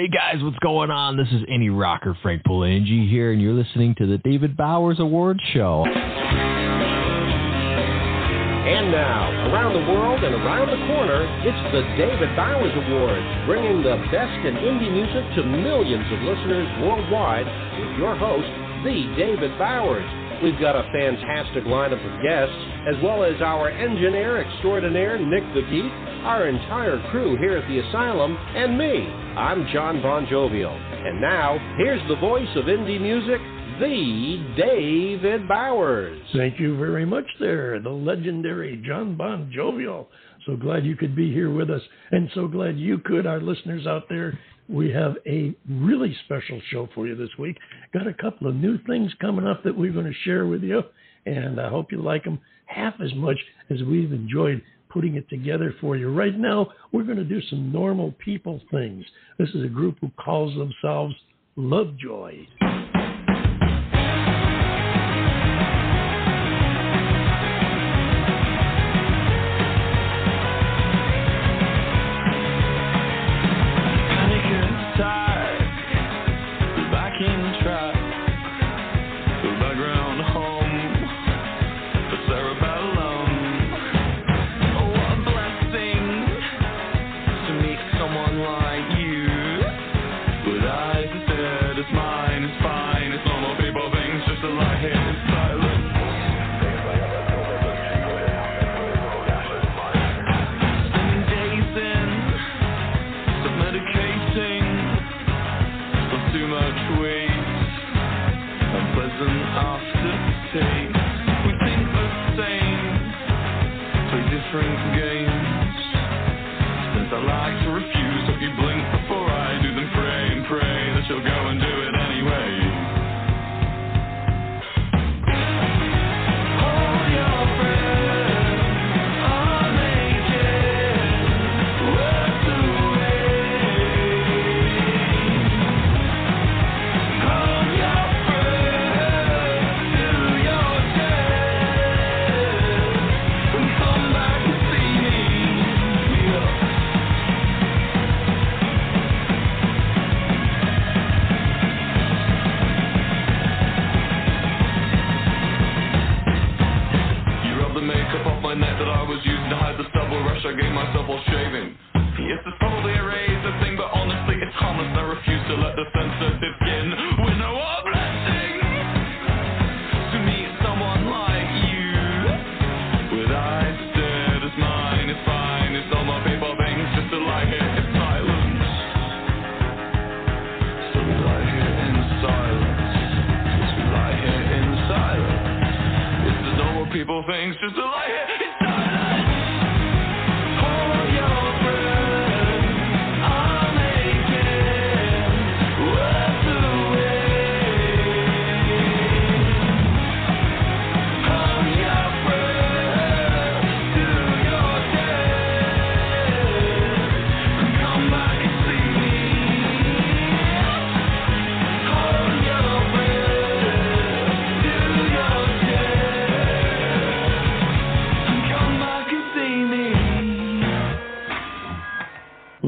Hey guys, what's going on? This is any rocker Frank Polanyi here, and you're listening to the David Bowers Awards Show. And now, around the world and around the corner, it's the David Bowers Awards, bringing the best in indie music to millions of listeners worldwide with your host, the David Bowers. We've got a fantastic lineup of guests, as well as our engineer extraordinaire, Nick the Geek, our entire crew here at the Asylum, and me. I'm John Bon Jovial. And now, here's the voice of indie music, the David Bowers. Thank you very much there, the legendary John Bon Jovial. So glad you could be here with us, and so glad you could, our listeners out there, we have a really special show for you this week. Got a couple of new things coming up that we're going to share with you, and I hope you like them half as much as we've enjoyed putting it together for you. Right now, we're going to do some normal people things. This is a group who calls themselves Lovejoy. say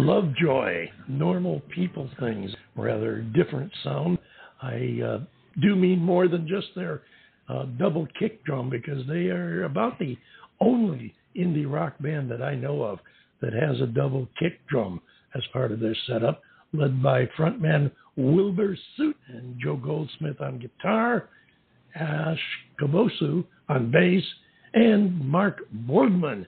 Lovejoy, normal people things, rather different sound. I uh, do mean more than just their uh, double kick drum because they are about the only indie rock band that I know of that has a double kick drum as part of their setup, led by frontman Wilbur Soot and Joe Goldsmith on guitar, Ash Kabosu on bass, and Mark Boardman.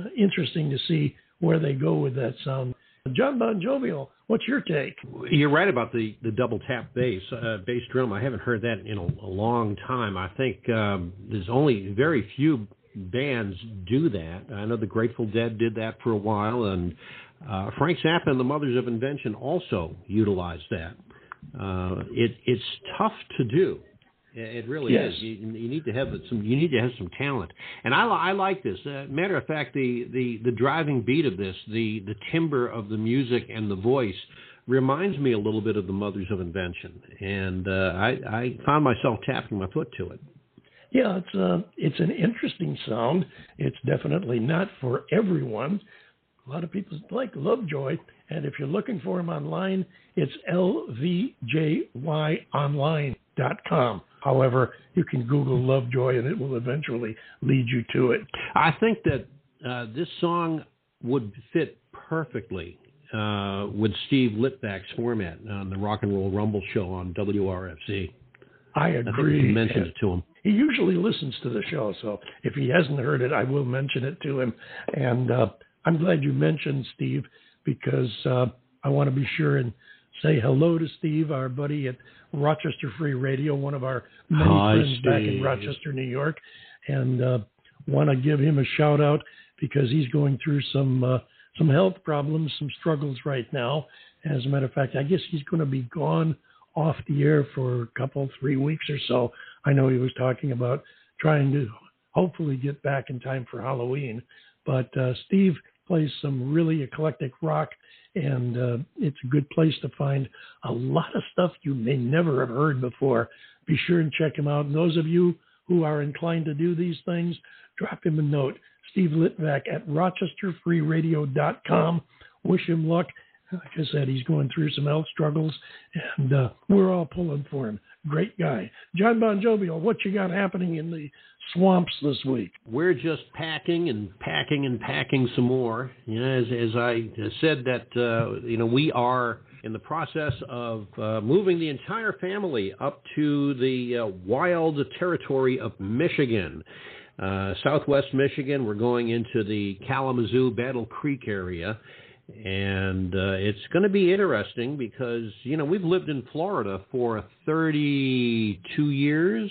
Uh, interesting to see where they go with that sound. John Bon Jovial, what's your take? You're right about the, the double tap bass, uh, bass drum. I haven't heard that in a, a long time. I think um, there's only very few bands do that. I know the Grateful Dead did that for a while, and uh, Frank Zappa and the Mothers of Invention also utilized that. Uh, it, it's tough to do. It really yes. is. You, you, need to have some. You need to have some talent. And I, I like this. Uh, matter of fact, the, the the driving beat of this, the the timbre of the music and the voice, reminds me a little bit of the Mothers of Invention. And uh, I, I found myself tapping my foot to it. Yeah, it's uh, it's an interesting sound. It's definitely not for everyone. A lot of people like Lovejoy, And if you're looking for him online, it's lvjyonline.com. However, you can Google Lovejoy and it will eventually lead you to it. I think that uh, this song would fit perfectly uh, with Steve Litvak's format on the Rock and Roll Rumble show on WRFZ. I agree. I think mentioned it to him. He usually listens to the show, so if he hasn't heard it, I will mention it to him. And uh, I'm glad you mentioned Steve because uh, I want to be sure and say hello to Steve, our buddy at Rochester Free Radio, one of our many Hi, friends Steve. back in Rochester, New York, and uh, want to give him a shout out because he's going through some uh, some health problems, some struggles right now. As a matter of fact, I guess he's going to be gone off the air for a couple, three weeks or so. I know he was talking about trying to hopefully get back in time for Halloween. But uh, Steve plays some really eclectic rock, and uh, it's a good place to find a lot of stuff you may never have heard before. Be sure and check him out. And those of you who are inclined to do these things, drop him a note. Steve Litvak at rochesterfreeradio.com. Wish him luck. Like I said, he's going through some health struggles, and uh, we're all pulling for him. Great guy. John Bon Jovial, what you got happening in the swamps this week? We're just packing and packing and packing some more. You know, as, as I said that, uh, you know, we are in the process of uh, moving the entire family up to the uh, wild territory of Michigan. Uh, southwest Michigan, we're going into the Kalamazoo Battle Creek area. And uh, it's going to be interesting because, you know, we've lived in Florida for 32 years,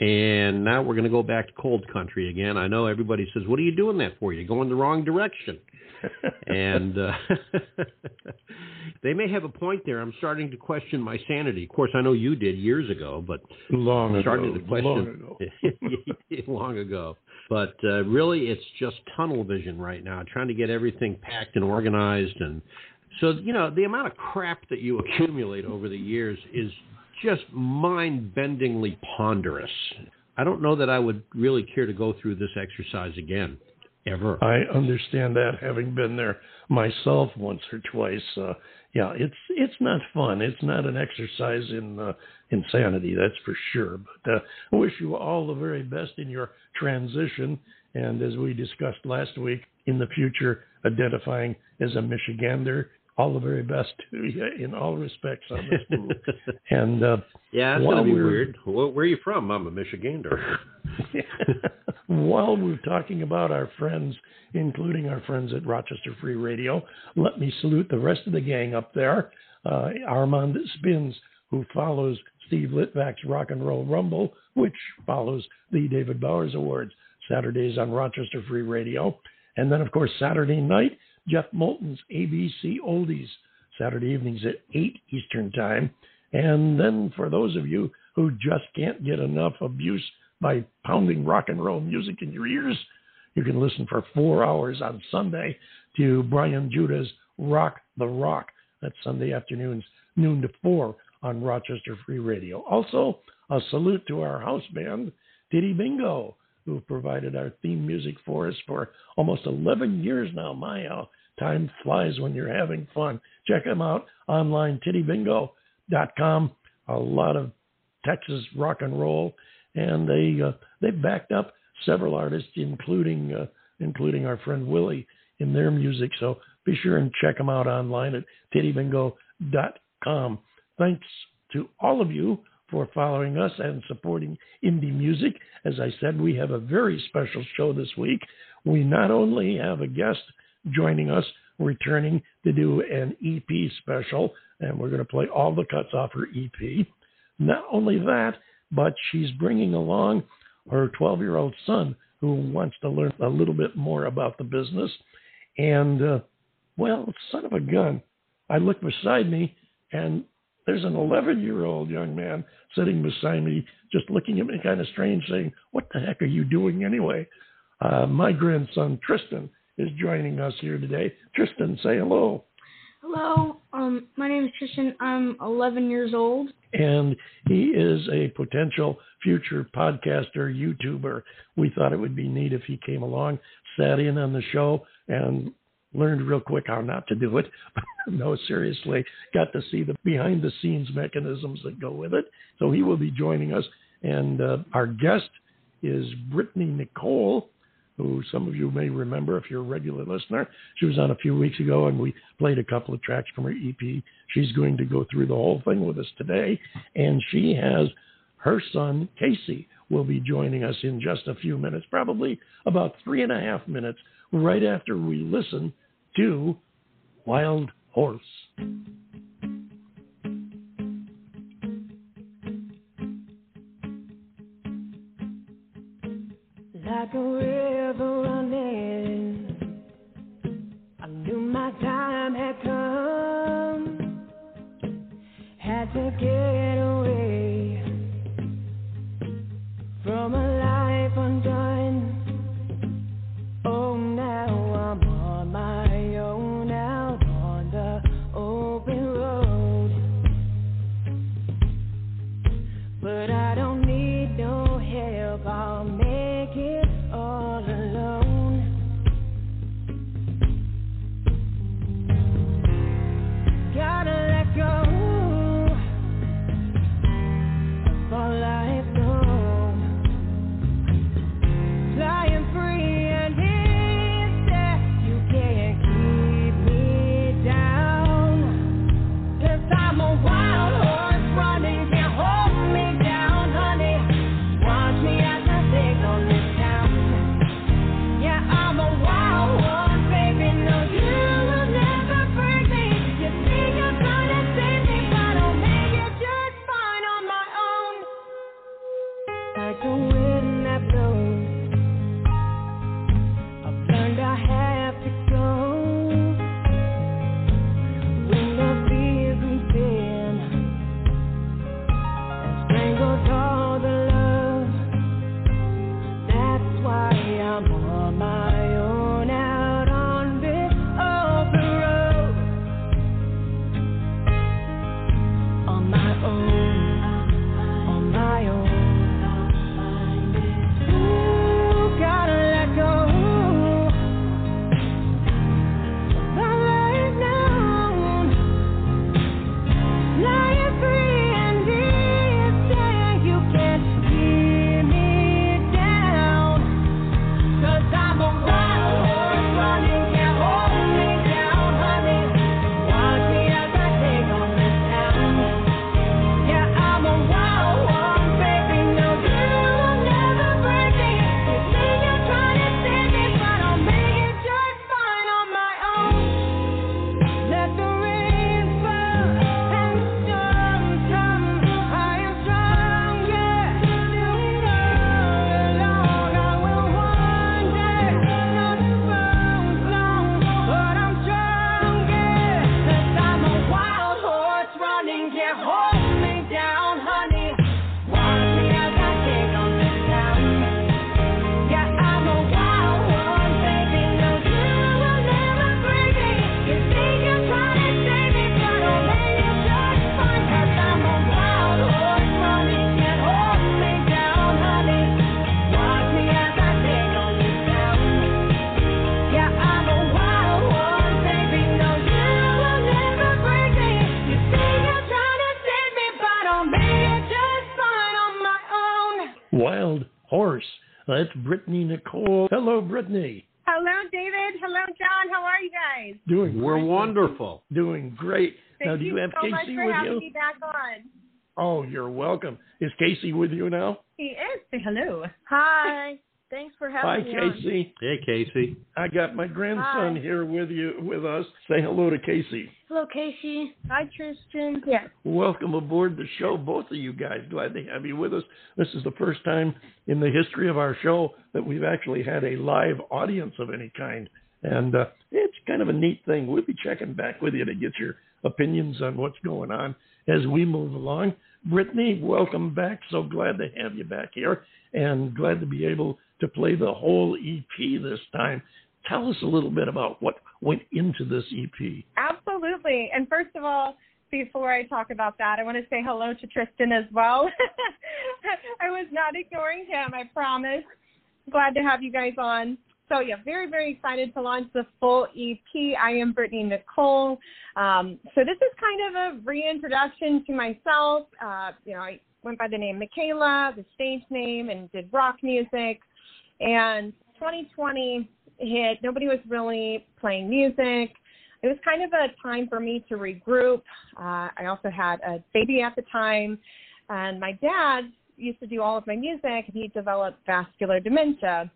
and now we're going to go back to cold country again. I know everybody says, What are you doing that for? You're going the wrong direction. And uh, they may have a point there. I'm starting to question my sanity. Of course, I know you did years ago, but long I'm starting ago, to question long ago. long ago. But uh, really, it's just tunnel vision right now, trying to get everything packed and organized. And so, you know, the amount of crap that you accumulate over the years is just mind bendingly ponderous. I don't know that I would really care to go through this exercise again, ever. I understand that, having been there myself once or twice. Uh, yeah, it's it's not fun. It's not an exercise in uh, insanity, that's for sure. But uh, I wish you all the very best in your transition. And as we discussed last week, in the future, identifying as a Michigander, all the very best to you in all respects on this move. and uh, yeah, that's to be weird. Where, where are you from? I'm a Michigander. While we're talking about our friends, including our friends at Rochester Free Radio, let me salute the rest of the gang up there. Uh, Armand Spins, who follows Steve Litvak's Rock and Roll Rumble, which follows the David Bowers Awards, Saturdays on Rochester Free Radio. And then, of course, Saturday night, Jeff Moulton's ABC Oldies, Saturday evenings at 8 Eastern Time. And then for those of you who just can't get enough abuse by pounding rock and roll music in your ears, you can listen for four hours on Sunday to Brian Judah's Rock the Rock. That's Sunday afternoons, noon to four on Rochester Free Radio. Also, a salute to our house band, Diddy Bingo, who provided our theme music for us for almost 11 years now. My, how time flies when you're having fun. Check them out online, tiddybingo.com. A lot of Texas rock and roll, and they uh, they backed up several artists, including uh, including our friend Willie in their music. So be sure and check them out online at tiddybingo.com. Thanks to all of you for following us and supporting indie music. As I said, we have a very special show this week. We not only have a guest joining us, returning to do an EP special, and we're going to play all the cuts off her EP. Not only that, but she's bringing along her 12 year old son who wants to learn a little bit more about the business. And, uh, well, son of a gun, I look beside me and there's an 11 year old young man sitting beside me, just looking at me kind of strange, saying, What the heck are you doing anyway? Uh, my grandson, Tristan, is joining us here today. Tristan, say hello. Hello, um, my name is Tristan. I'm 11 years old. and he is a potential future podcaster, YouTuber. We thought it would be neat if he came along, sat in on the show, and learned real quick how not to do it. no, seriously, got to see the behind the scenes mechanisms that go with it. So he will be joining us. And uh, our guest is Brittany Nichole, who some of you may remember if you're a regular listener. She was on a few weeks ago and we played a couple of tracks from her EP. She's going to go through the whole thing with us today. And she has her son, Casey, will be joining us in just a few minutes, probably about three and a half minutes, right after we listen to Wild Horse. Horse. That's Brittany Nichole. Hello, Brittany. Hello, David. Hello, John. How are you guys? Doing We're great. wonderful. Doing great. Thank now, do you, have so much Casey for with having you? me back on. Oh, you're welcome. Is Casey with you now? He is. Say hello. Hi. Thanks for Hi, having me on. Casey. Hey, Casey. I got my grandson Hi. here with you with us. Say hello to Casey. Hello, Casey. Hi, Tristan. Yes. Welcome aboard the show, both of you guys. Glad to have you with us. This is the first time in the history of our show that we've actually had a live audience of any kind. And uh, it's kind of a neat thing. We'll be checking back with you to get your opinions on what's going on as we move along. Brittany, welcome back. So glad to have you back here and glad to be able to play the whole EP this time. Tell us a little bit about what went into this EP. Absolutely. And first of all, before I talk about that, I want to say hello to Tristan as well. I was not ignoring him, I promise. Glad to have you guys on. so yeah, very very excited to launch the full EP. I am Brittany Nichole. Um, so this is kind of a reintroduction to myself. Uh, you know, I went by the name Michaela, the stage name, and did rock music. And 2020 hit. Nobody was really playing music. It was kind of a time for me to regroup. Uh, I also had a baby at the time, and my dad used to do all of my music, he developed vascular dementia.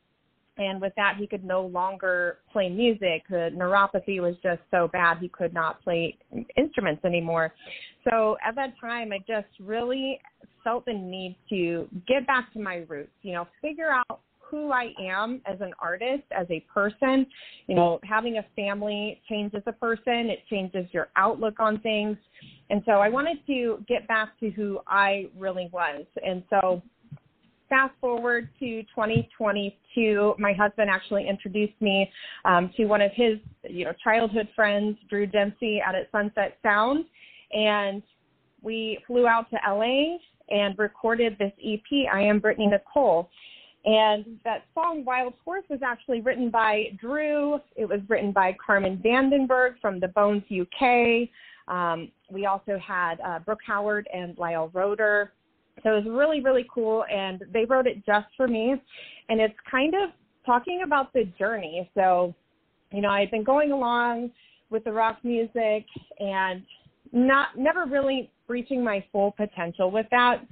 And with that, he could no longer play music. The neuropathy was just so bad, he could not play instruments anymore. So at that time, I just really felt the need to get back to my roots, you know, figure out who I am as an artist, as a person. You know, having a family changes a person, it changes your outlook on things. And so I wanted to get back to who I really was. And so fast forward to 2022, my husband actually introduced me um, to one of his, you know, childhood friends, Drew Dempsey, out at Sunset Sound, and we flew out to LA and recorded this EP. I am Brittany Nichole. And that song, Wild Horse, was actually written by Drew. It was written by Carmen Vandenberg from the Bones UK. Um, we also had uh, Brooke Howard and Lyle Roeder. So it was really, really cool. And they wrote it just for me. And it's kind of talking about the journey. So, you know, I've been going along with the rock music and not never really reaching my full potential with that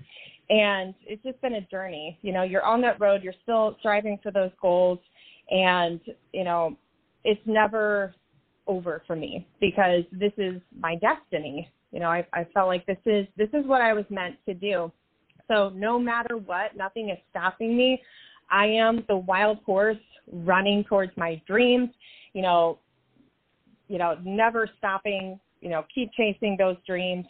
and it's just been a journey. You know you're on that road you're still striving for those goals and you know it's never over for me because this is my destiny. You know i i felt like this is this is what i was meant to do. So no matter what nothing is stopping me. I am the wild horse running towards my dreams you know you know never stopping you know keep chasing those dreams.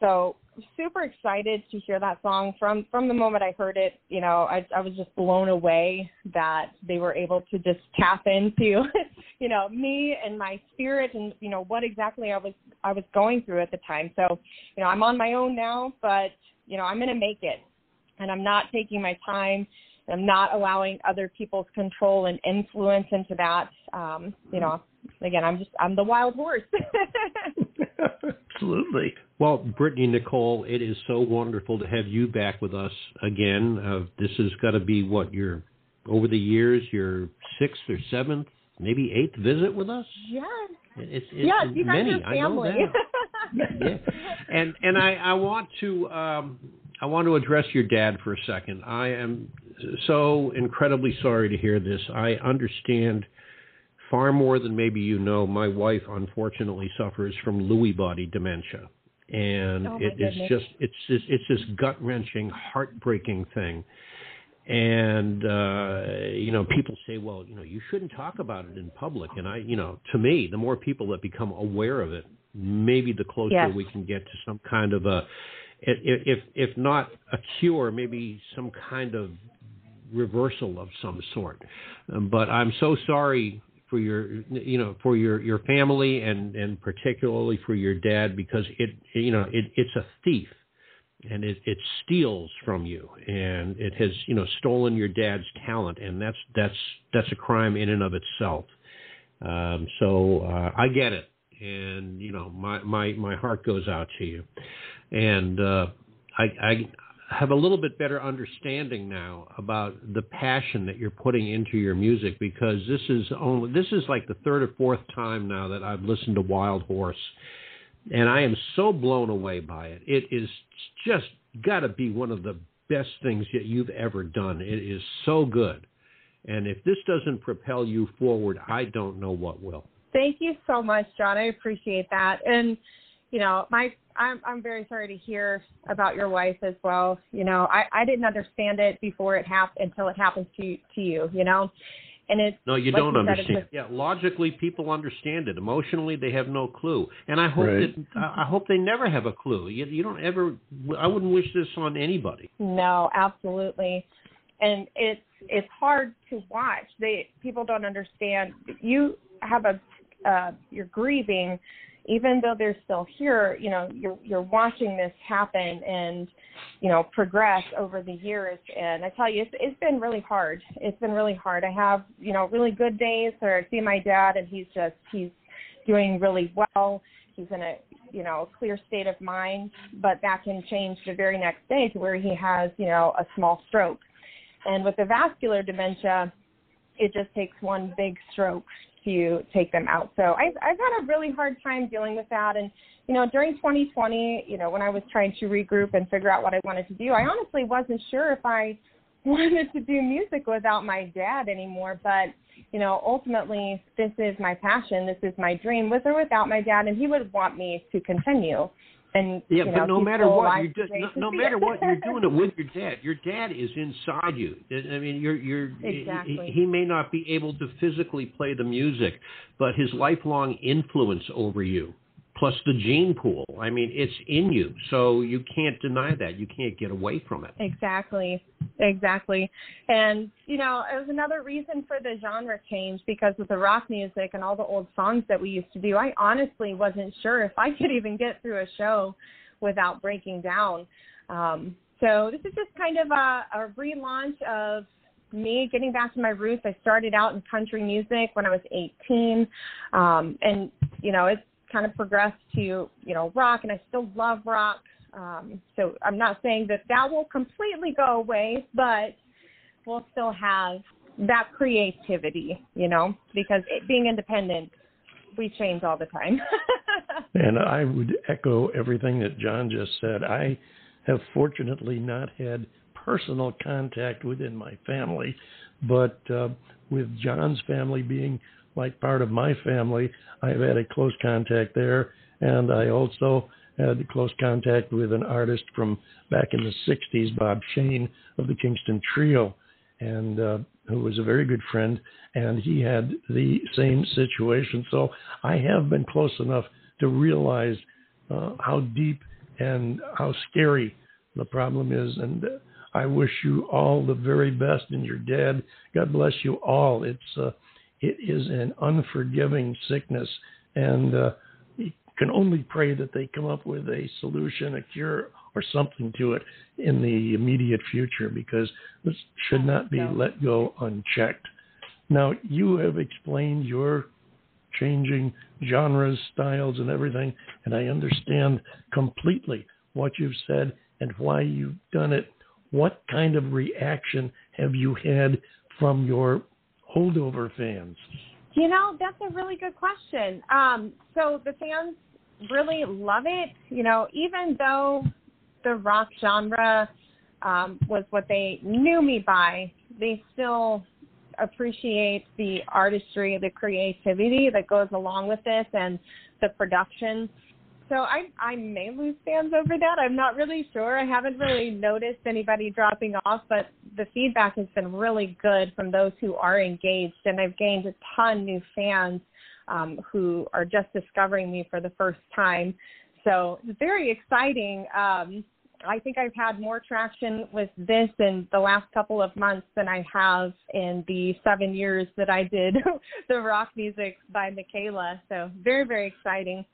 So super excited to hear that song from from the moment I heard it. You know, I I was just blown away that they were able to just tap into, you know, me and my spirit and you know what exactly I was I was going through at the time. So, you know, I'm on my own now, but you know, I'm going to make it. And I'm not taking my time. I'm not allowing other people's control and influence into that. Um, you know, again, I'm just I'm the wild horse. Absolutely. Well, Brittany Nichole, it is so wonderful to have you back with us again. Uh, this has got to be what your over the years your sixth or seventh, maybe eighth visit with us. yeah. It's, it's Yes, you guys many. are I know family. that. yeah. And and I I want to um I want to address your dad for a second. I am so incredibly sorry to hear this. I understand far more than maybe you know. My wife unfortunately suffers from Lewy body dementia. And Oh, it is just it's just it's this gut wrenching, heartbreaking thing. And uh, you know, people say, "Well, you know, you shouldn't talk about it in public." And I, you know, to me, the more people that become aware of it, maybe the closer Yes. we can get to some kind of a, if if not a cure, maybe some kind of reversal of some sort. Um, but I'm so sorry for your, you know, for your your family and and particularly for your dad because it, you know, it it's a thief and it, it steals from you and it has you know stolen your dad's talent and that's that's that's a crime in and of itself. Um, so uh, I get it and you know my my my heart goes out to you. And uh, I, I have a little bit better understanding now about the passion that you're putting into your music because this is only this is like the third or fourth time now that I've listened to Wild Horse and I am so blown away by it. It is just got to be one of the best things that you've ever done. It is so good. And if this doesn't propel you forward, I don't know what will. Thank you so much, John. I appreciate that. And you know, my I'm I'm very sorry to hear about your wife as well. You know, I I didn't understand it before it happened until it happened to to you. You know, and it's No, you like don't you said, understand. just- Yeah, logically, people understand it. Emotionally, they have no clue. And I hope Right. that I I hope they never have a clue. You, you don't ever. I wouldn't wish this on anybody. No, absolutely. And it's it's hard to watch. They people don't understand. You have a uh, you're grieving, even though they're still here, you know, you're you're watching this happen and you know progress over the years. And I tell you, it's it's been really hard. It's been really hard. I have you know really good days where I see my dad and he's just he's doing really well. He's in a you know clear state of mind, but that can change the very next day to where he has you know a small stroke. And with the vascular dementia, it just takes one big stroke to take them out. So I've, I've had a really hard time dealing with that. And, you know, during 2020, you know, when I was trying to regroup and figure out what I wanted to do, I honestly wasn't sure if I wanted to do music without my dad anymore. But, you know, ultimately, this is my passion. This is my dream with or without my dad. And he would want me to continue. And Yeah, you but know, no matter what, alive you just, no, no matter what, you're doing it with your dad. Your dad is inside you. I mean, you're you're Exactly. he, he may not be able to physically play the music, but his lifelong influence over you, plus the gene pool. I mean, it's in you, so you can't deny that. You can't get away from it. Exactly. Exactly. And, you know, it was another reason for the genre change because with the rock music and all the old songs that we used to do, I honestly wasn't sure if I could even get through a show without breaking down. Um, so this is just kind of a, a relaunch of me getting back to my roots. I started out in country music when I was 18. Um, and, you know, it's kind of progressed to, you know, rock and I still love rock. Um, so I'm not saying that that will completely go away, but we'll still have that creativity, you know, because it, being independent, we change all the time. And I would echo everything that John just said. I have fortunately not had personal contact within my family, but uh, with John's family being like part of my family, I've had a close contact there. And I also had close contact with an artist from back in the 60s, Bob Shane of the Kingston Trio, and uh, who was a very good friend. And he had the same situation. So I have been close enough to realize uh, how deep and how scary the problem is. And I wish you all the very best. And your dad, God bless you all. It's uh, it is an unforgiving sickness, and uh, you can only pray that they come up with a solution, a cure, or something to it in the immediate future, because this should not be let go unchecked. Now, you have explained your changing genres, styles, and everything, and I understand completely what you've said and why you've done it. What kind of reaction have you had from your holdover fans? You know, that's a really good question. Um, so the fans really love it. You know, even though the rock genre um, was what they knew me by, they still appreciate the artistry, the creativity that goes along with this, and the production. So I I may lose fans over that. I'm not really sure. I haven't really noticed anybody dropping off, but the feedback has been really good from those who are engaged, and I've gained a ton new fans um, who are just discovering me for the first time. So it's very exciting. Um, I think I've had more traction with this in the last couple of months than I have in the seven years that I did the rock music by Michaela. So very, very exciting.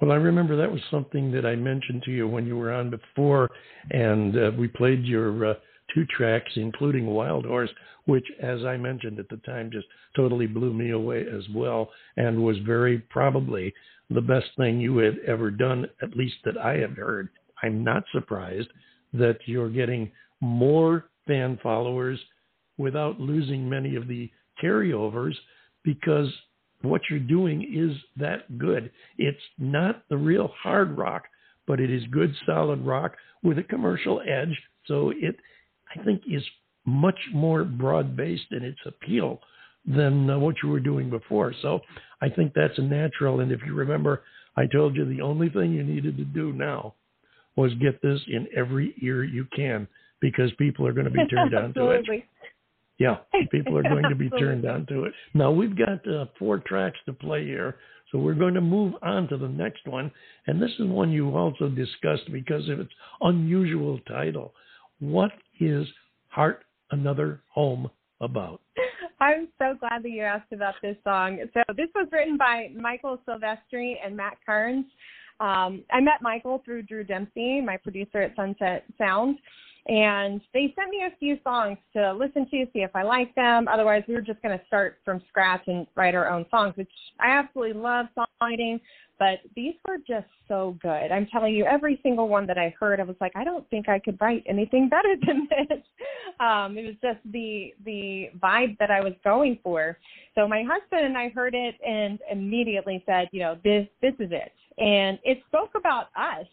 Well, I remember that was something that I mentioned to you when you were on before, and uh, we played your uh, two tracks, including Wild Horse, which, as I mentioned at the time, just totally blew me away as well, and was very probably the best thing you had ever done, at least that I have heard. I'm not surprised that you're getting more fan followers without losing many of the carryovers because what you're doing is that good. It's not the real hard rock, but it is good solid rock with a commercial edge. So it, I think, is much more broad based in its appeal than uh, what you were doing before. So I think that's a natural. And if you remember, I told you the only thing you needed to do now was get this in every ear you can because people are going to be turned on to it. Yeah, people are going to be turned on to it. Now we've got uh, four tracks to play here, so we're going to move on to the next one. And this is one you also discussed because of its unusual title. What is Heart Another Home about? I'm so glad that you asked about this song. So this was written by Michael Silvestri and Matt Carnes. Um, I met Michael through Drew Dempsey, my producer at Sunset Sound, and they sent me a few songs to listen to, see if I liked them. Otherwise, we were just going to start from scratch and write our own songs, which I absolutely love songwriting. But these were just so good. I'm telling you, every single one that I heard, I was like, I don't think I could write anything better than this. Um, it was just the the vibe that I was going for. So my husband and I heard it and immediately said, you know, this this is it. And it spoke about us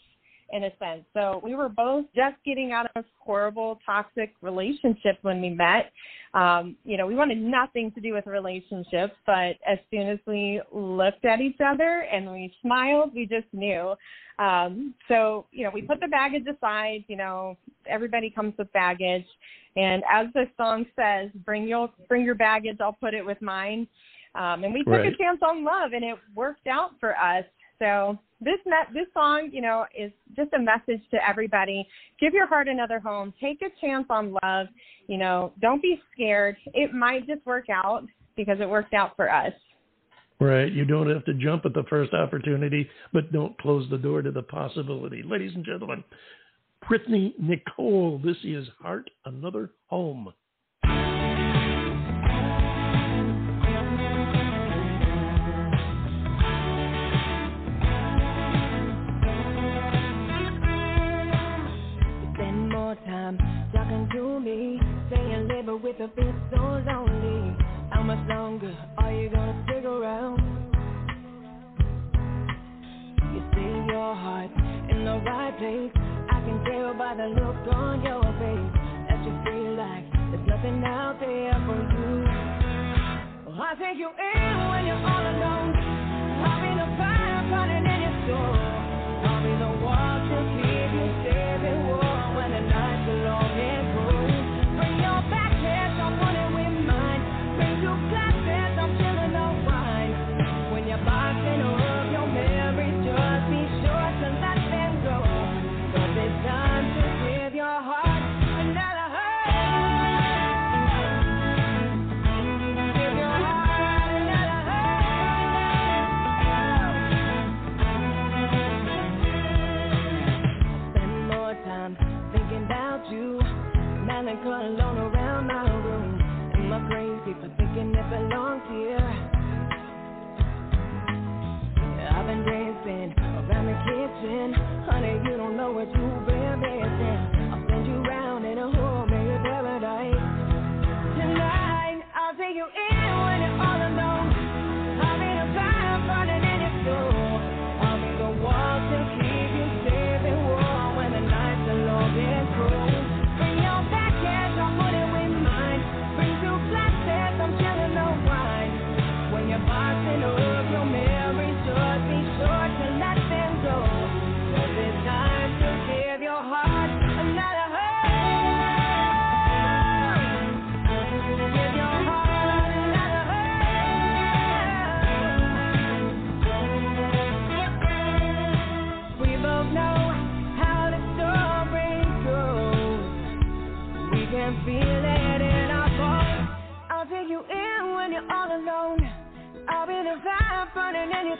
in a sense. So we were both just getting out of horrible, toxic relationships when we met. Um, you know, we wanted nothing to do with relationships, but as soon as we looked at each other and we smiled, we just knew. Um, so, you know, we put the baggage aside, you know, everybody comes with baggage. And as the song says, bring your bring your baggage, I'll put it with mine. Um, and we took Right. a chance on love and it worked out for us. So this met, this song, you know, is just a message to everybody. Give your heart another home. Take a chance on love. You know, don't be scared. It might just work out because it worked out for us. Right. You don't have to jump at the first opportunity, but don't close the door to the possibility. Ladies and gentlemen, Brittany Nichole, this is Heart Another Home. Me, saying labor with a bit so lonely. How much longer are you gonna stick around? You see your heart in the right place. I can tell by the look on your face that you feel like there's nothing out there for you. Well, I'll take you in when you're all alone. I'll be the fire burning in your soul. Melancholy alone around my room. Am I crazy for thinking it belongs here? I've been dancing around the kitchen. Honey, you don't know what you've been missing.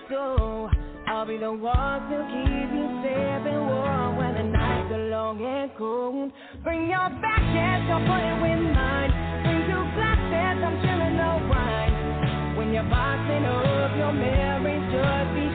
Your soul. I'll be the one to keep you safe and warm when the nights are long and cold. Bring your back, yes, I'll put it with mine. Bring two glasses, I'm chilling the wine. When you're boxing up your memories, just be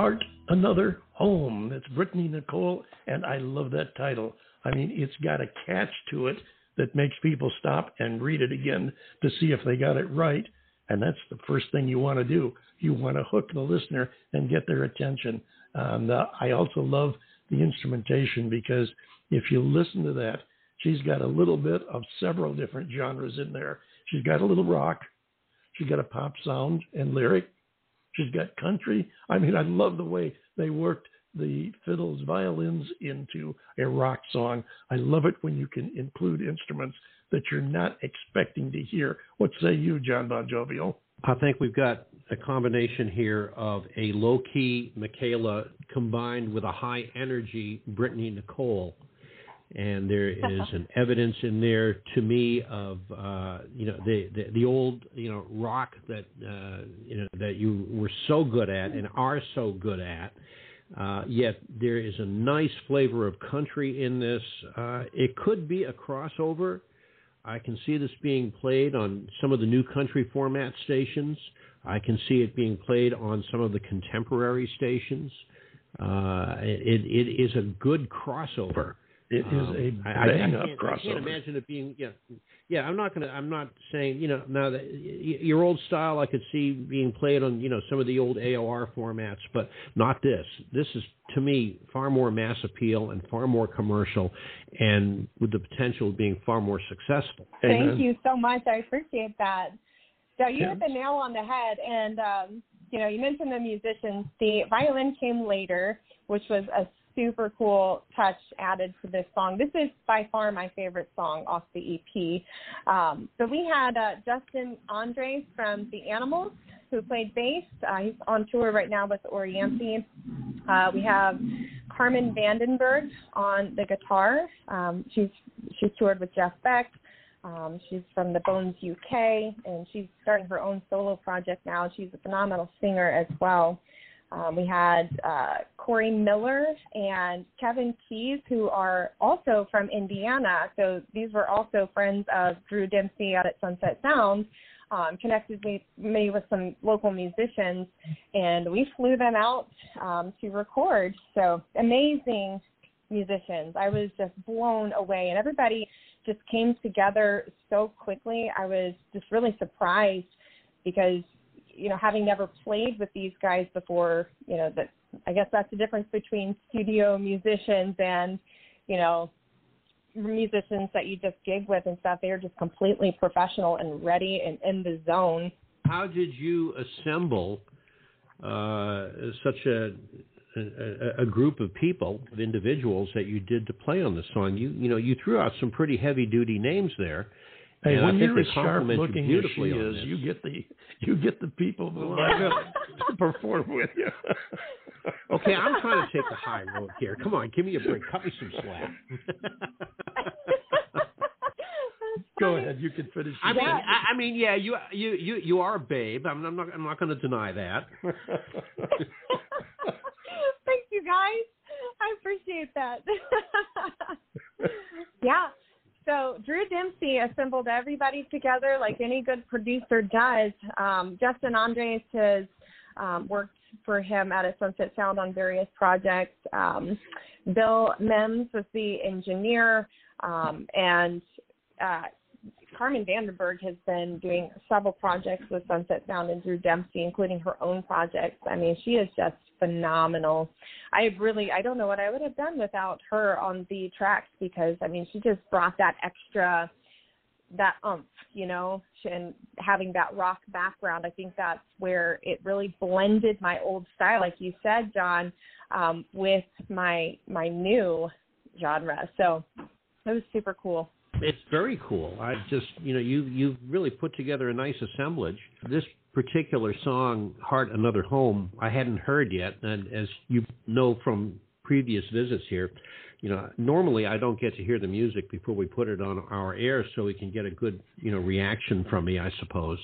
Heart Another Home. That's Brittany Nichole, and I love that title. I mean, it's got a catch to it that makes people stop and read it again to see if they got it right. And that's the first thing you want to do. You want to hook the listener and get their attention. And uh, I also love the instrumentation because if you listen to that, she's got a little bit of several different genres in there. She's got a little rock, she's got a pop sound and lyric, she's got country. I mean, I love the way they worked the fiddles, violins into a rock song. I love it when you can include instruments that you're not expecting to hear. What say you, John Bon Jovial? I think we've got a combination here of a low key Michaela combined with a high energy Brittany Nichole. And there is an evidence in there to me of uh, you know the, the the old you know rock that uh, you know that you were so good at and are so good at. Uh, yet there is a nice flavor of country in this. Uh, it could be a crossover. I can see this being played on some of the new country format stations. I can see it being played on some of the contemporary stations. Uh, it, it is a good crossover. It is Um, a I- I, I, bang up can't, I can't imagine it being yeah yeah I'm not gonna I'm not saying you know now that your old style I could see being played on you know some of the old AOR formats but not this this is to me far more mass appeal and far more commercial and with the potential of being far more successful Amen. Thank you so much. I appreciate that. So you Yeah. hit the nail on the head, and um, you know, you mentioned the musicians. The violin came later, which was a super cool touch added to this song. This is by far my favorite song off the EP. Um, so we had uh, Justin Andres from The Animals who played bass. Uh, he's on tour right now with Oriente. Uh, we have Carmen Vandenberg on the guitar. Um, she's she's toured with Jeff Beck. Um, she's from the Bones UK, and she's starting her own solo project now. She's a phenomenal singer as well. Um, we had uh, Corey Miller and Kevin Keys, who are also from Indiana. So these were also friends of Drew Dempsey out at Sunset Sound. Um, connected me, me with some local musicians, and we flew them out um, to record. So amazing musicians. I was just blown away, and everybody just came together so quickly. I was just really surprised because you know having never played with these guys before, you know that I guess that's the difference between studio musicians and you know musicians that you just gig with and stuff. They are just completely professional and ready and in the zone. how did you assemble uh, such a, a a group of people, of individuals that you did to play on the song? You you know you threw out some pretty heavy duty names there. Hey, and I when think you're they as sharp complement you looking as she is, this. you get the you get the people who line to perform with you. Okay, I'm trying to take the high road here. Come on, give me a break. Cut me some slack. Go ahead, you can finish. I mean, I, I mean, yeah, you you you you are a babe. I'm, I'm not I'm not going to deny that. Thank you guys. I appreciate that. yeah. So Drew Dempsey assembled everybody together like any good producer does. Um, Justin Andres has um, worked for him at a Sunset Sound on various projects. Um, Bill Mims was the engineer, um, and uh, Carmen Vandenberg has been doing several projects with Sunset Sound and Drew Dempsey, including her own projects. I mean, she is just phenomenal. I really, I don't know what I would have done without her on the tracks because, I mean, she just brought that extra, that umph, you know, and having that rock background. I think that's where it really blended my old style, like you said, John, um, with my my new genre. So it was super cool. It's very cool. I just, you know, you you've really put together a nice assemblage. This particular song, "Heart Another Home," I hadn't heard yet, and as you know from previous visits here, you know, normally I don't get to hear the music before we put it on our air, so we can get a good, you know, reaction from me, I suppose.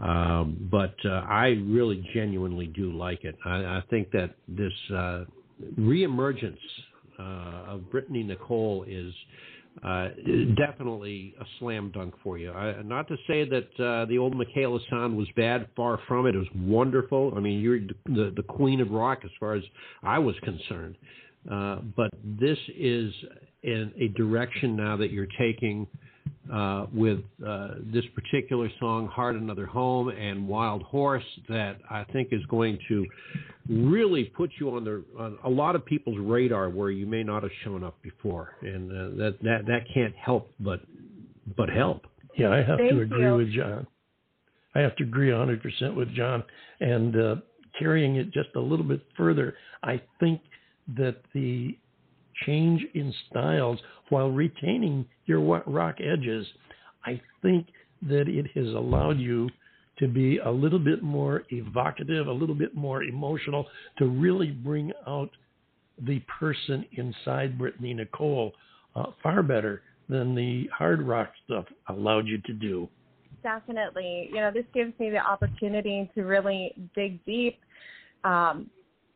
Um, but uh, I really genuinely do like it. I, I think that this uh, reemergence uh, of Brittany Nichole is uh, definitely a slam dunk for you. I, not to say that uh, the old Michaela sound was bad, far from it. It was wonderful. I mean, you're the, the queen of rock as far as I was concerned. Uh, but this is in a direction now that you're taking uh, with uh, this particular song, Heart Another Home, and Wild Horse, that I think is going to really put you on the on a lot of people's radar where you may not have shown up before, and uh, that that that can't help but but help. Yeah, I have Thank to agree you. with John. I have to agree 100% with John. And uh, carrying it just a little bit further, I think that the change in styles while retaining your rock edges, I think that it has allowed you to be a little bit more evocative, a little bit more emotional, to really bring out the person inside Brittany Nichole uh, far better than the hard rock stuff allowed you to do. definitely. You know, this gives me the opportunity to really dig deep. Um,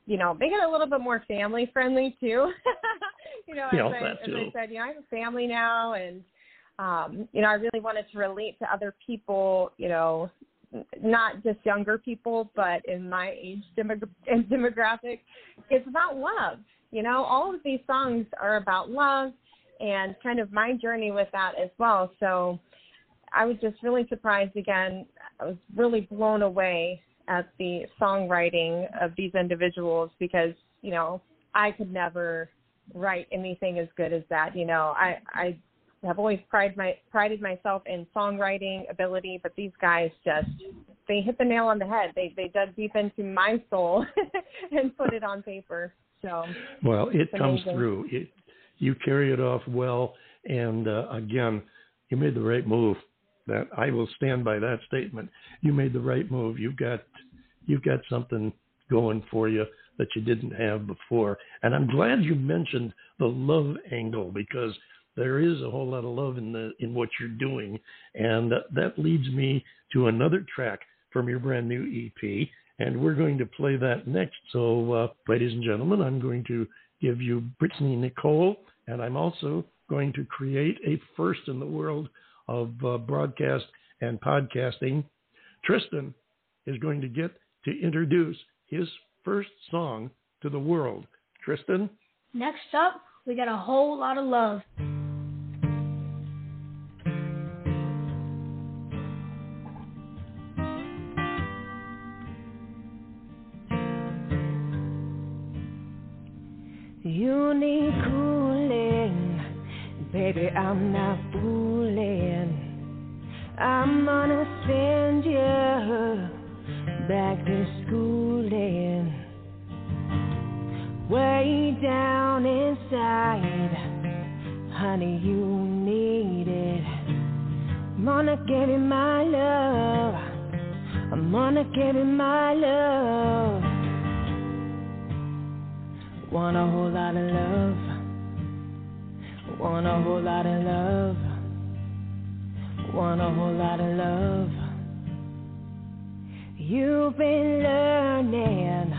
you know, make it a little bit more family friendly too. you know, Yeah, as, I, as. I said, you know, I have a family now, and um, you know, I really wanted to relate to other people. You know, not just younger people, but in my age demog- and demographic. It's about love. You know, all of these songs are about love and kind of my journey with that as well. So I was just really surprised again. I was really blown away at the songwriting of these individuals because, you know, I could never write anything as good as that. You know, I I have always prided my prided myself in songwriting ability, but these guys just they hit the nail on the head. They they dug deep into my soul and put it on paper. So Well, it comes amazing. through. It, you carry it off well, and uh, again, you made the right move. That I will stand by that statement. You made the right move. You've got you've got something going for you that you didn't have before, and I'm glad you mentioned the love angle because there is a whole lot of love in the in what you're doing, and that leads me to another track from your brand new EP, and we're going to play that next. So, uh, ladies and gentlemen, I'm going to give you Brittany Nichole, and I'm also going to create a first in the world of uh, broadcast and podcasting. Tristan is going to get to introduce his first song to the world. Tristan, Next up, we got a whole lot of love. You need cooling, baby. I'm not fooling. I'm gonna send you back to schooling. Down inside, honey, you need it. I'm gonna give you my love. I'm gonna give you my love. Want a whole lot of love. Want a whole lot of love. Want a whole lot of love. You've been learning,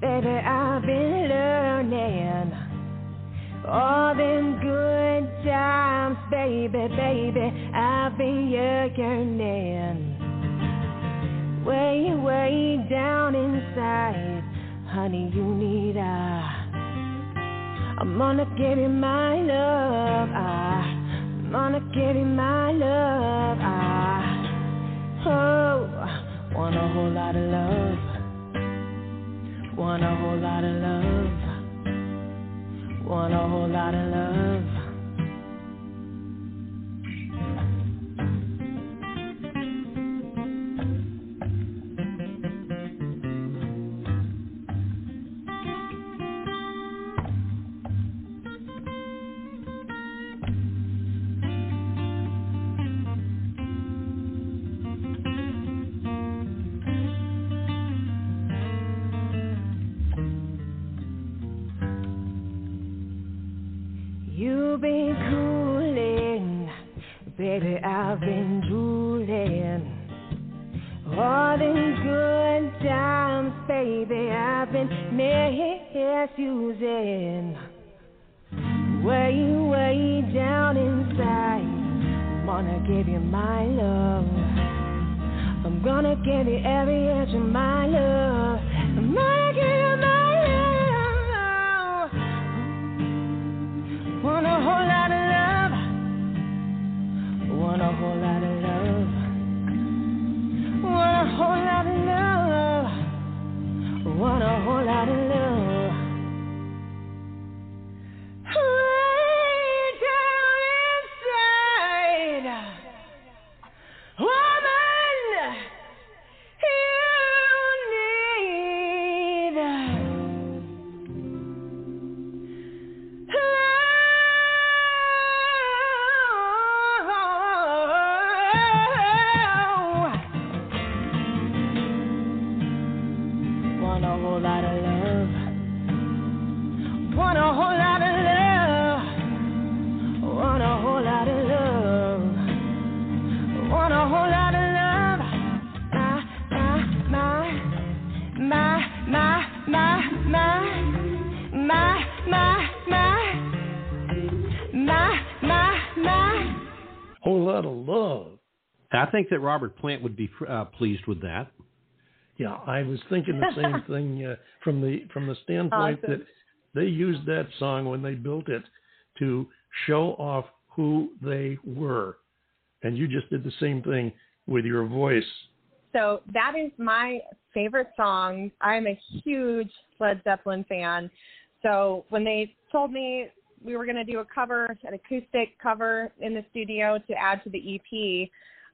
baby. I've been learning. All them good times, baby, baby. I've been yearning. Way, way down inside, honey, you need a. I'm gonna give you my love. Ah, I'm gonna give you my love. Ah, I think that Robert Plant would be uh, pleased with that. Yeah, I was thinking the same thing uh, from the from the standpoint Awesome. that they used that song when they built it to show off who they were, and you just did the same thing with your voice. So that is my favorite song. I'm a huge Led Zeppelin fan. So when they told me we were going to do a cover, an acoustic cover in the studio to add to the EP,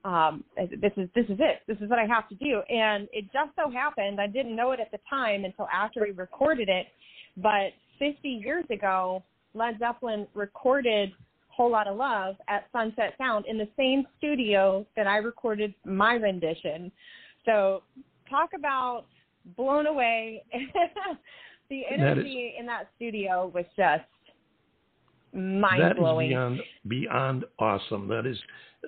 um, this is this is it. This is what I have to do. And it just so happened I didn't know it at the time until after we recorded it. But 50 years ago, Led Zeppelin recorded Whole Lotta Love at Sunset Sound in the same studio that I recorded my rendition. So talk about blown away. the That is- energy in that studio was just mind That is blowing. beyond beyond awesome. That is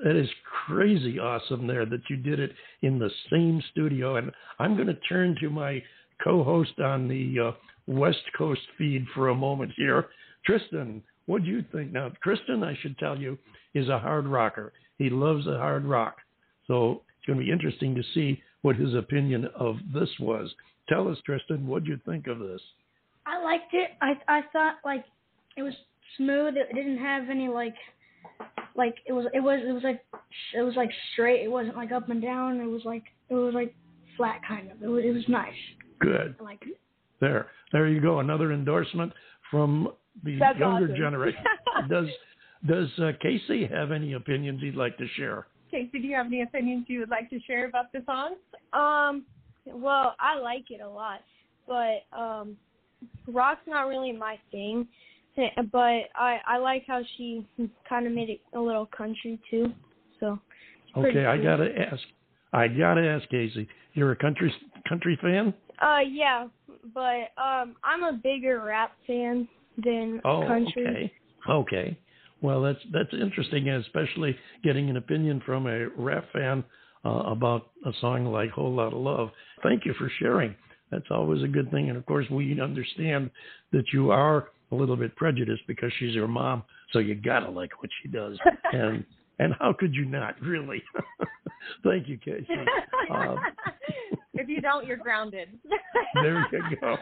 that is crazy awesome there that you did it in the same studio. And I'm going to turn to my co-host on the uh, West Coast feed for a moment here, Tristan. What do you think now? Tristan, I should tell you, is a hard rocker. He loves the hard rock. So it's going to be interesting to see what his opinion of this was. Tell us, Tristan, what do you think of this? I liked it. I I thought like it was smooth. It didn't have any like like it was it was it was like it was like straight. It wasn't like up and down. It was like it was like flat kind of. It was it was nice. Good. I liked it. There, there you go. Another endorsement from the That's younger awesome. generation. does does uh, Casey have any opinions he'd like to share? Casey, do you have any opinions you would like to share about the song? Um, well, I like it a lot, but um, rock's not really my thing. But I I like how she kind of made it a little country too. So Okay, I gotta ask. I gotta ask Casey. You're a country country fan? uh yeah, but um I'm a bigger rap fan than Oh, country. okay. Okay. Well, that's that's interesting, especially getting an opinion from a rap fan uh, about a song like "Whole Lotta Love." Thank you for sharing. That's always a good thing, and of course, we understand that you are a little bit prejudiced because she's your mom, so you gotta like what she does, and and how could you not? Really? Thank you, Casey. Um, if you don't, you're grounded. there you go.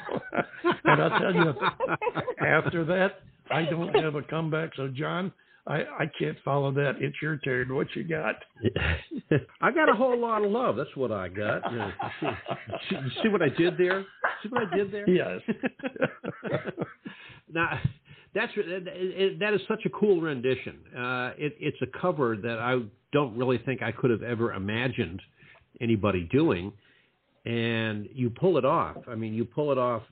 and I'll tell you, after that, I don't have a comeback. So, John, I, I can't follow that. It's your turn. What you got? I got a whole lot of love. That's what I got. You, know, see, see, what I did there? See what I did there? Yes. now, that's that is such a cool rendition. Uh, it, it's a cover that I don't really think I could have ever imagined anybody doing, and you pull it off. I mean, you pull it off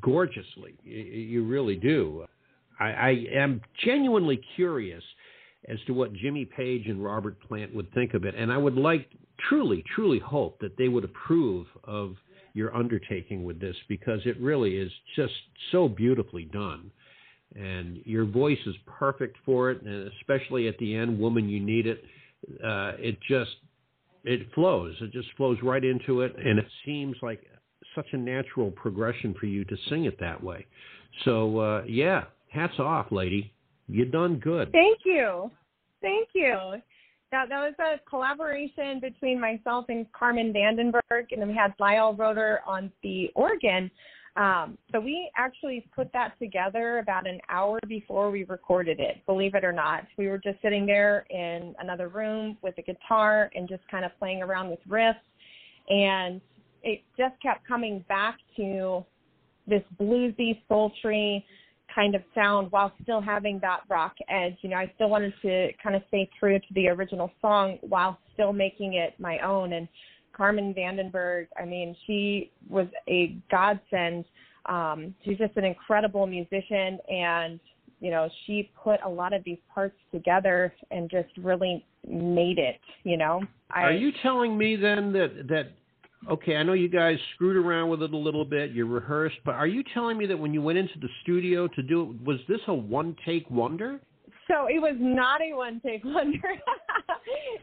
gorgeously. You, you really do. I, I am genuinely curious as to what Jimmy Page and Robert Plant would think of it, and I would like, truly, truly hope that they would approve of your undertaking with this because it really is just so beautifully done. And your voice is perfect for it, and especially at the end, "Woman, You Need It." Uh, it just it flows. It just flows right into it, and it seems like such a natural progression for you to sing it that way. So uh, yeah, hats off, lady. You done good. Thank you. Thank you. That, that was a collaboration between myself and Carmen Vandenberg, and then we had Lyle Roeder on the organ. Um, so we actually put that together about an hour before we recorded it, believe it or not. We were just sitting there in another room with a guitar and just kind of playing around with riffs. And it just kept coming back to this bluesy, sultry kind of sound while still having that rock edge. You know, I still wanted to kind of stay true to the original song while still making it my own. And Carmen Vandenberg, I mean, she was a godsend. Um, she's just an incredible musician, and you know, she put a lot of these parts together and just really made it. You know, I, Are you telling me then that that okay, I know you guys screwed around with it a little bit. You rehearsed, but are you telling me that when you went into the studio to do it, was this a one take wonder? So it was not a one take wonder.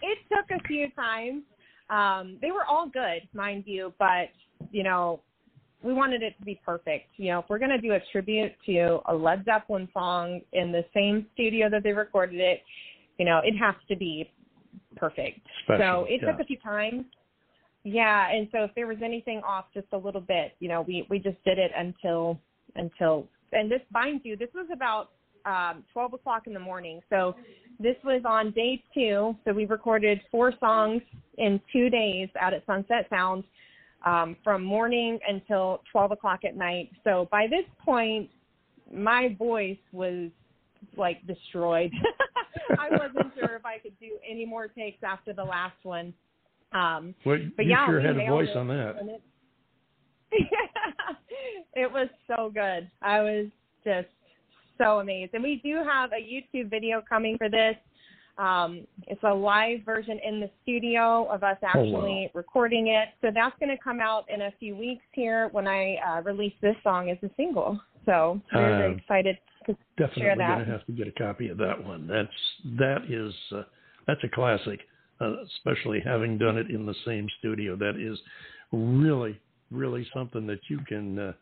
it took a few times. Um, they were all good, mind you, but you know, we wanted it to be perfect. You know, if we're going to do a tribute to a Led Zeppelin song in the same studio that they recorded it, you know, it has to be perfect. Special, so it yeah. took a few times. Yeah, and so if there was anything off just a little bit, you know, we we just did it until until and this mind you, this was about um, 12 o'clock in the morning. So this was on day two. So we recorded four songs in two days out at Sunset Sound um, from morning until 12 o'clock at night. So by this point, my voice was like destroyed. I wasn't sure if I could do any more takes after the last one. Um, Well, but you yeah, sure we had a voice it. on that. It, it was so good. I was just so amazed. And we do have a YouTube video coming for this. Um, it's a live version in the studio of us actually recording it. So that's going to come out in a few weeks here when I uh, release this song as a single. So very, very Um, excited to share Definitely that. going to have to get a copy of that one. That's that is uh, that's a classic, uh, especially having done it in the same studio. That is really really something that you can uh,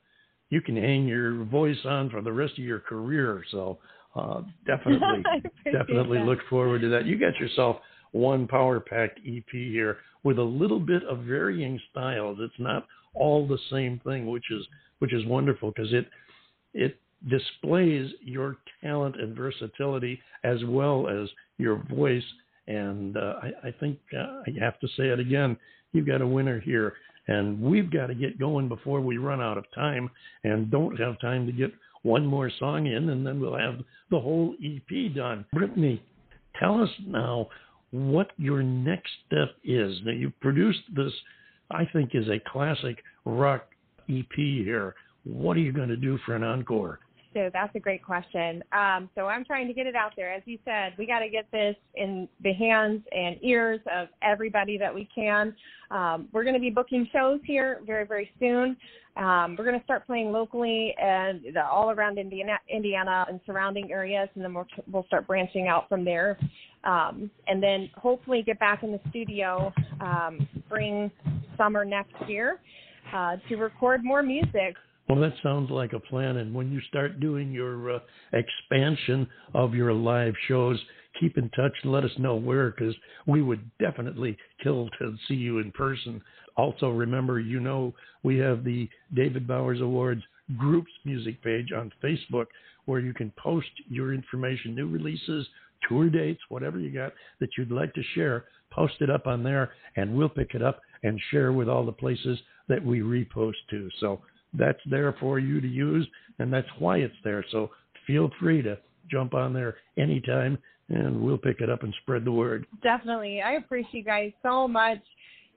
you can hang your voice on for the rest of your career. So uh, definitely definitely that. look forward to that. You got yourself one power packed EP here with a little bit of varying styles. It's not all the same thing, which is which is wonderful because it it displays your talent and versatility as well as your voice. And uh, I, I think uh, I have to say it again. You've got a winner here, and we've got to get going before we run out of time and don't have time to get one more song in, and then we'll have the whole EP done. Brittany, tell us now what your next step is. Now you've produced this, I think, is a classic rock EP here. What are you going to do for an encore? So that's a great question. Um, so I'm trying to get it out there. As you said, we got to get this in the hands and ears of everybody that we can. Um, we're going to be booking shows here very, very soon. Um, we're going to start playing locally and the, all around Indiana, Indiana and surrounding areas, and then we'll, we'll start branching out from there. Um, and then hopefully get back in the studio um, spring, summer next year uh, to record more music. Well, that sounds like a plan. And when you start doing your uh, expansion of your live shows, keep in touch and let us know where, because we would definitely kill to see you in person. Also, remember, you know, we have the David Bowers Awards groups music page on Facebook where you can post your information, new releases, tour dates, whatever you got that you'd like to share. Post it up on there, and we'll pick it up and share with all the places that we repost to. So that's there for you to use, and that's why it's there. So feel free to jump on there anytime, and we'll pick it up and spread the word. Definitely. I appreciate you guys so much.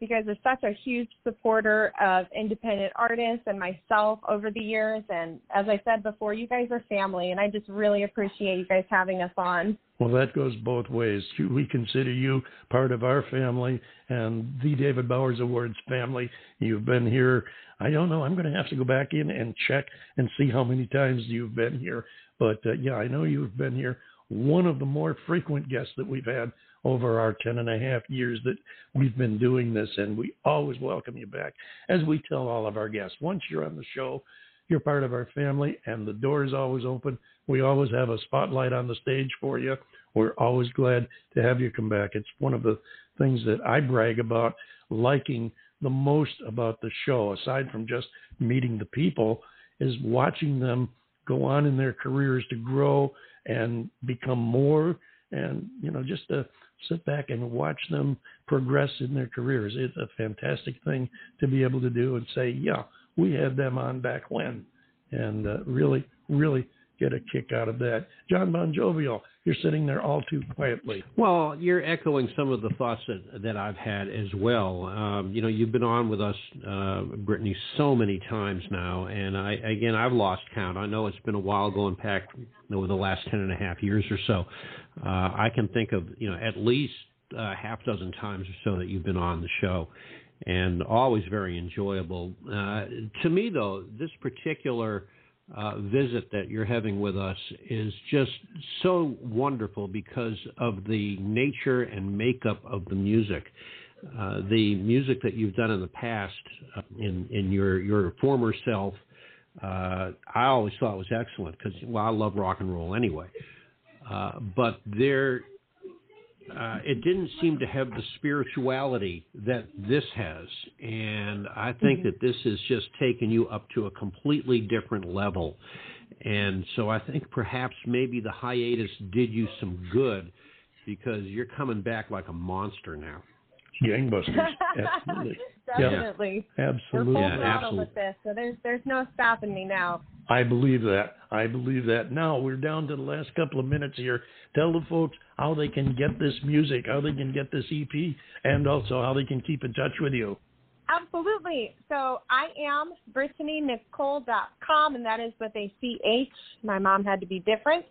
You guys are such a huge supporter of independent artists and myself over the years. And as I said before, you guys are family, and I just really appreciate you guys having us on. Well, that goes both ways. We consider you part of our family and the David Bowers Awards family. You've been here. I don't know. I'm going to have to go back in and check and see how many times you've been here. But uh, yeah, I know you've been here. One of the more frequent guests that we've had over our ten and a half years that we've been doing this, and we always welcome you back. As we tell all of our guests, once you're on the show, you're part of our family, and the door is always open. We always have a spotlight on the stage for you. We're always glad to have you come back. It's one of the things that I brag about liking the most about the show, aside from just meeting the people, is watching them go on in their careers to grow and become more and you know just to sit back and watch them progress in their careers. It's a fantastic thing to be able to do and say yeah we had them on back when. And uh, really really get a kick out of that. John bon jovial you're sitting there all too quietly Well, you're echoing some of the thoughts that that I've had as well. Um, you know, you've been on with us, uh, Brittany, so many times now, and I again I've lost count. I know it's been a while going back over the last ten and a half years or so. Uh, I can think of you know at least a half dozen times or so that you've been on the show. and always very enjoyable. Uh, to me, though, this particular uh, visit that you're having with us is just so wonderful because of the nature and makeup of the music. Uh, the music that you've done in the past uh, in in your your former self, uh, I always thought was excellent because well, I love rock and roll anyway. Uh, but there, uh, it didn't seem to have the spirituality that this has, and I think that this has just taken you up to a completely different level. And so I think perhaps maybe the hiatus did you some good because you're coming back like a monster now. Gangbusters. Absolutely. Definitely. We're Absolutely. full Yeah, absolutely. with this, so there's there's no stopping me now. I believe that. I believe that. Now we're down to the last couple of minutes here. Tell the folks how they can get this music, how they can get this EP, and also how they can keep in touch with you. Absolutely. So I am BrittanyNichole.com, and that is with a CH. My mom had to be different.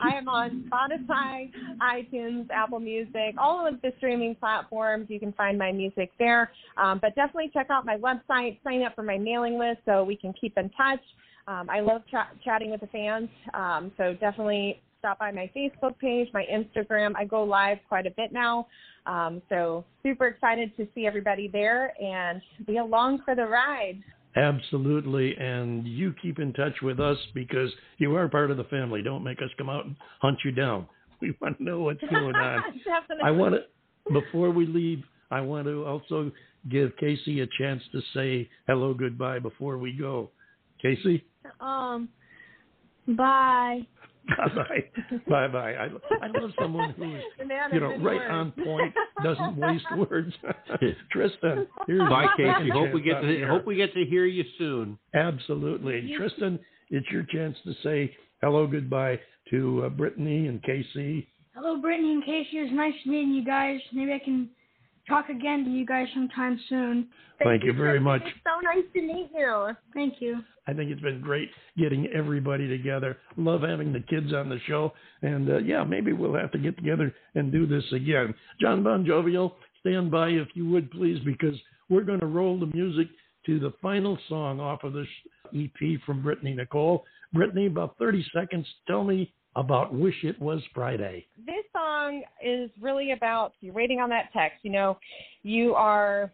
I am on Spotify, iTunes, Apple Music, all of the streaming platforms. You can find my music there. Um, but definitely check out my website, sign up for my mailing list so we can keep in touch. Um, I love chat chatting with the fans, um, so definitely stop by my Facebook page, my Instagram. I go live quite a bit now. Um, so super excited to see everybody there and be along for the ride. Absolutely. And you keep in touch with us because you are part of the family. Don't make us come out and hunt you down. We want to know what's going on. I want to, before we leave, I want to also give Casey a chance to say hello, goodbye before we go. Casey? Um, bye. Bye bye. bye bye. I, I love someone who is, you know, right words. on point, doesn't waste words. Tristan, here's Bye, your Casey. Hope we get to here. hope we get to hear you soon. Absolutely. Tristan, it's your chance to say hello, goodbye to uh, Brittany and Casey. Hello, Brittany and Casey. It was nice meeting you guys. Maybe I can talk again to you guys sometime soon. Thank you very much. It's so nice to meet you. Thank you. I think it's been great getting everybody together. Love having the kids on the show. And uh, yeah, maybe we'll have to get together and do this again. John Bon Jovial, stand by if you would please, because we're going to roll the music to the final song off of this EP from Brittany Nichole. Brittany, about 30 seconds. Tell me about Wish It Was Friday. This song is really about you're waiting on that text. You know, you are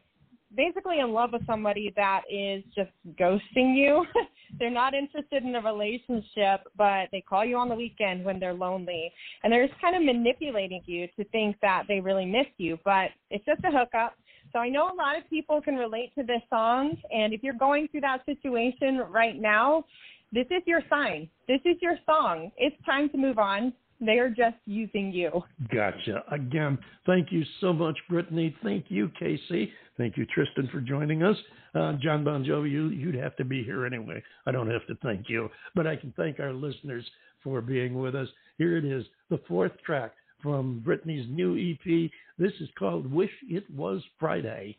basically in love with somebody that is just ghosting you. they're not interested in a relationship, but they call you on the weekend when they're lonely. And they're just kind of manipulating you to think that they really miss you, but it's just a hookup. So I know a lot of people can relate to this song. And if you're going through that situation right now, this is your sign. This is your song. It's time to move on. They are just using you. Gotcha. Again, thank you so much, Brittany. Thank you, Casey. Thank you, Tristan, for joining us. Uh, John Bon Jovi, you, you'd have to be here anyway. I don't have to thank you, but I can thank our listeners for being with us. Here it is, the fourth track from Brittany's new EP. This is called Wish It Was Friday.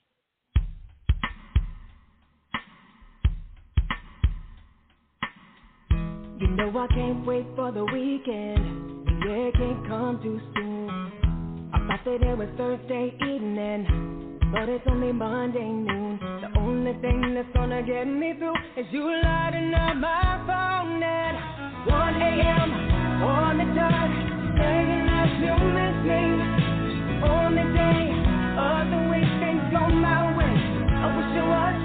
You know I can't wait for the weekend. Yeah, it can't come too soon. I thought that it was Thursday evening, but it's only Monday noon. The only thing that's gonna get me through is you lighting up my phone at 1 a.m. on the dot, saying that you miss me. On the day of the week, things go my way. I wish it was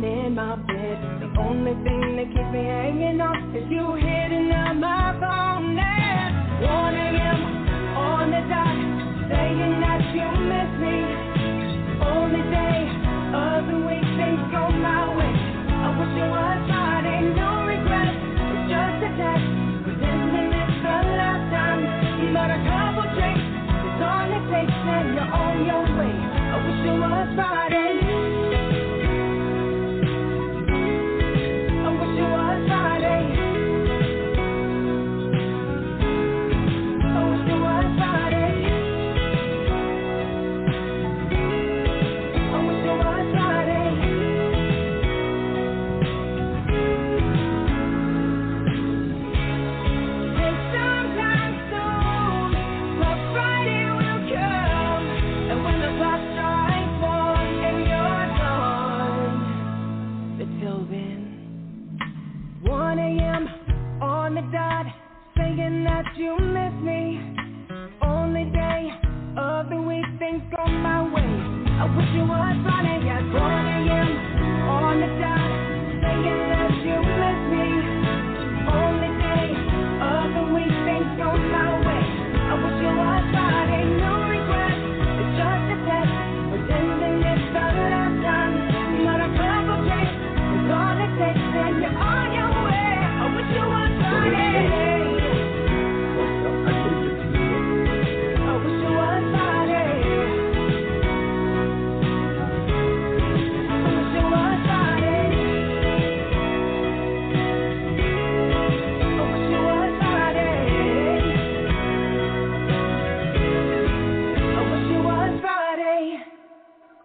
in my bed. The only thing that keeps me hanging on is you hitting up my phone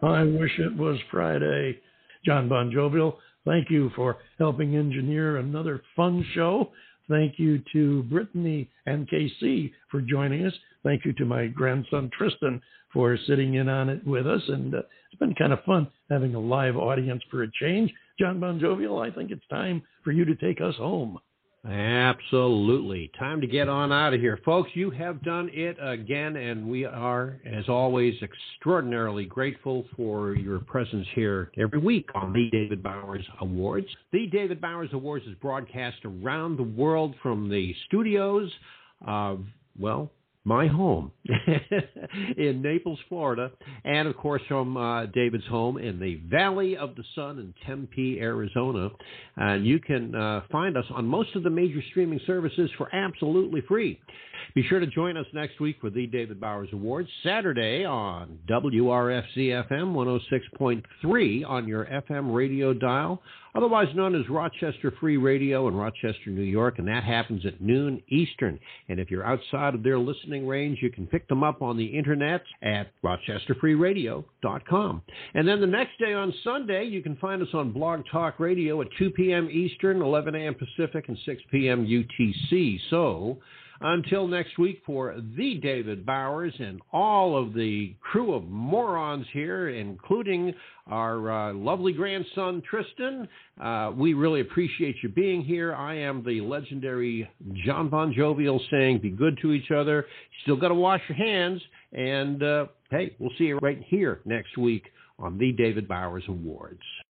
wish it was Friday. John Bon Jovial, thank you for helping engineer another fun show. Thank you to Brittany and KC for joining us. Thank you to my grandson Tristan for sitting in on it with us. And uh, it's been kind of fun having a live audience for a change. John Bon Jovial, I think it's time for you to take us home. Absolutely. Time to get on out of here. Folks, you have done it again, and we are, as always, extraordinarily grateful for your presence here every week on the David Bowers Awards. The David Bowers Awards is broadcast around the world from the studios of, well, my home in Naples, Florida, and of course from uh, David's home in the Valley of the Sun in Tempe, Arizona. And you can uh, find us on most of the major streaming services for absolutely free. Be sure to join us next week for the David Bowers Awards, Saturday on WRFZ FM 106.3 on your FM radio dial, otherwise known as Rochester Free Radio in Rochester, New York, and that happens at noon Eastern. And if you're outside of their listening range, you can pick them up on the internet at rochesterfreeradio.com. And then the next day on Sunday, you can find us on Blog Talk Radio at 2 p.m. Eastern, 11 a.m. Pacific, and 6 p.m. UTC. So, until next week for the David Bowers and all of the crew of morons here, including our uh, lovely grandson Tristan. Uh, we really appreciate you being here. I am the legendary John Bon Jovial saying, be good to each other. Still got to wash your hands. And uh, hey, we'll see you right here next week on the David Bowers Awards.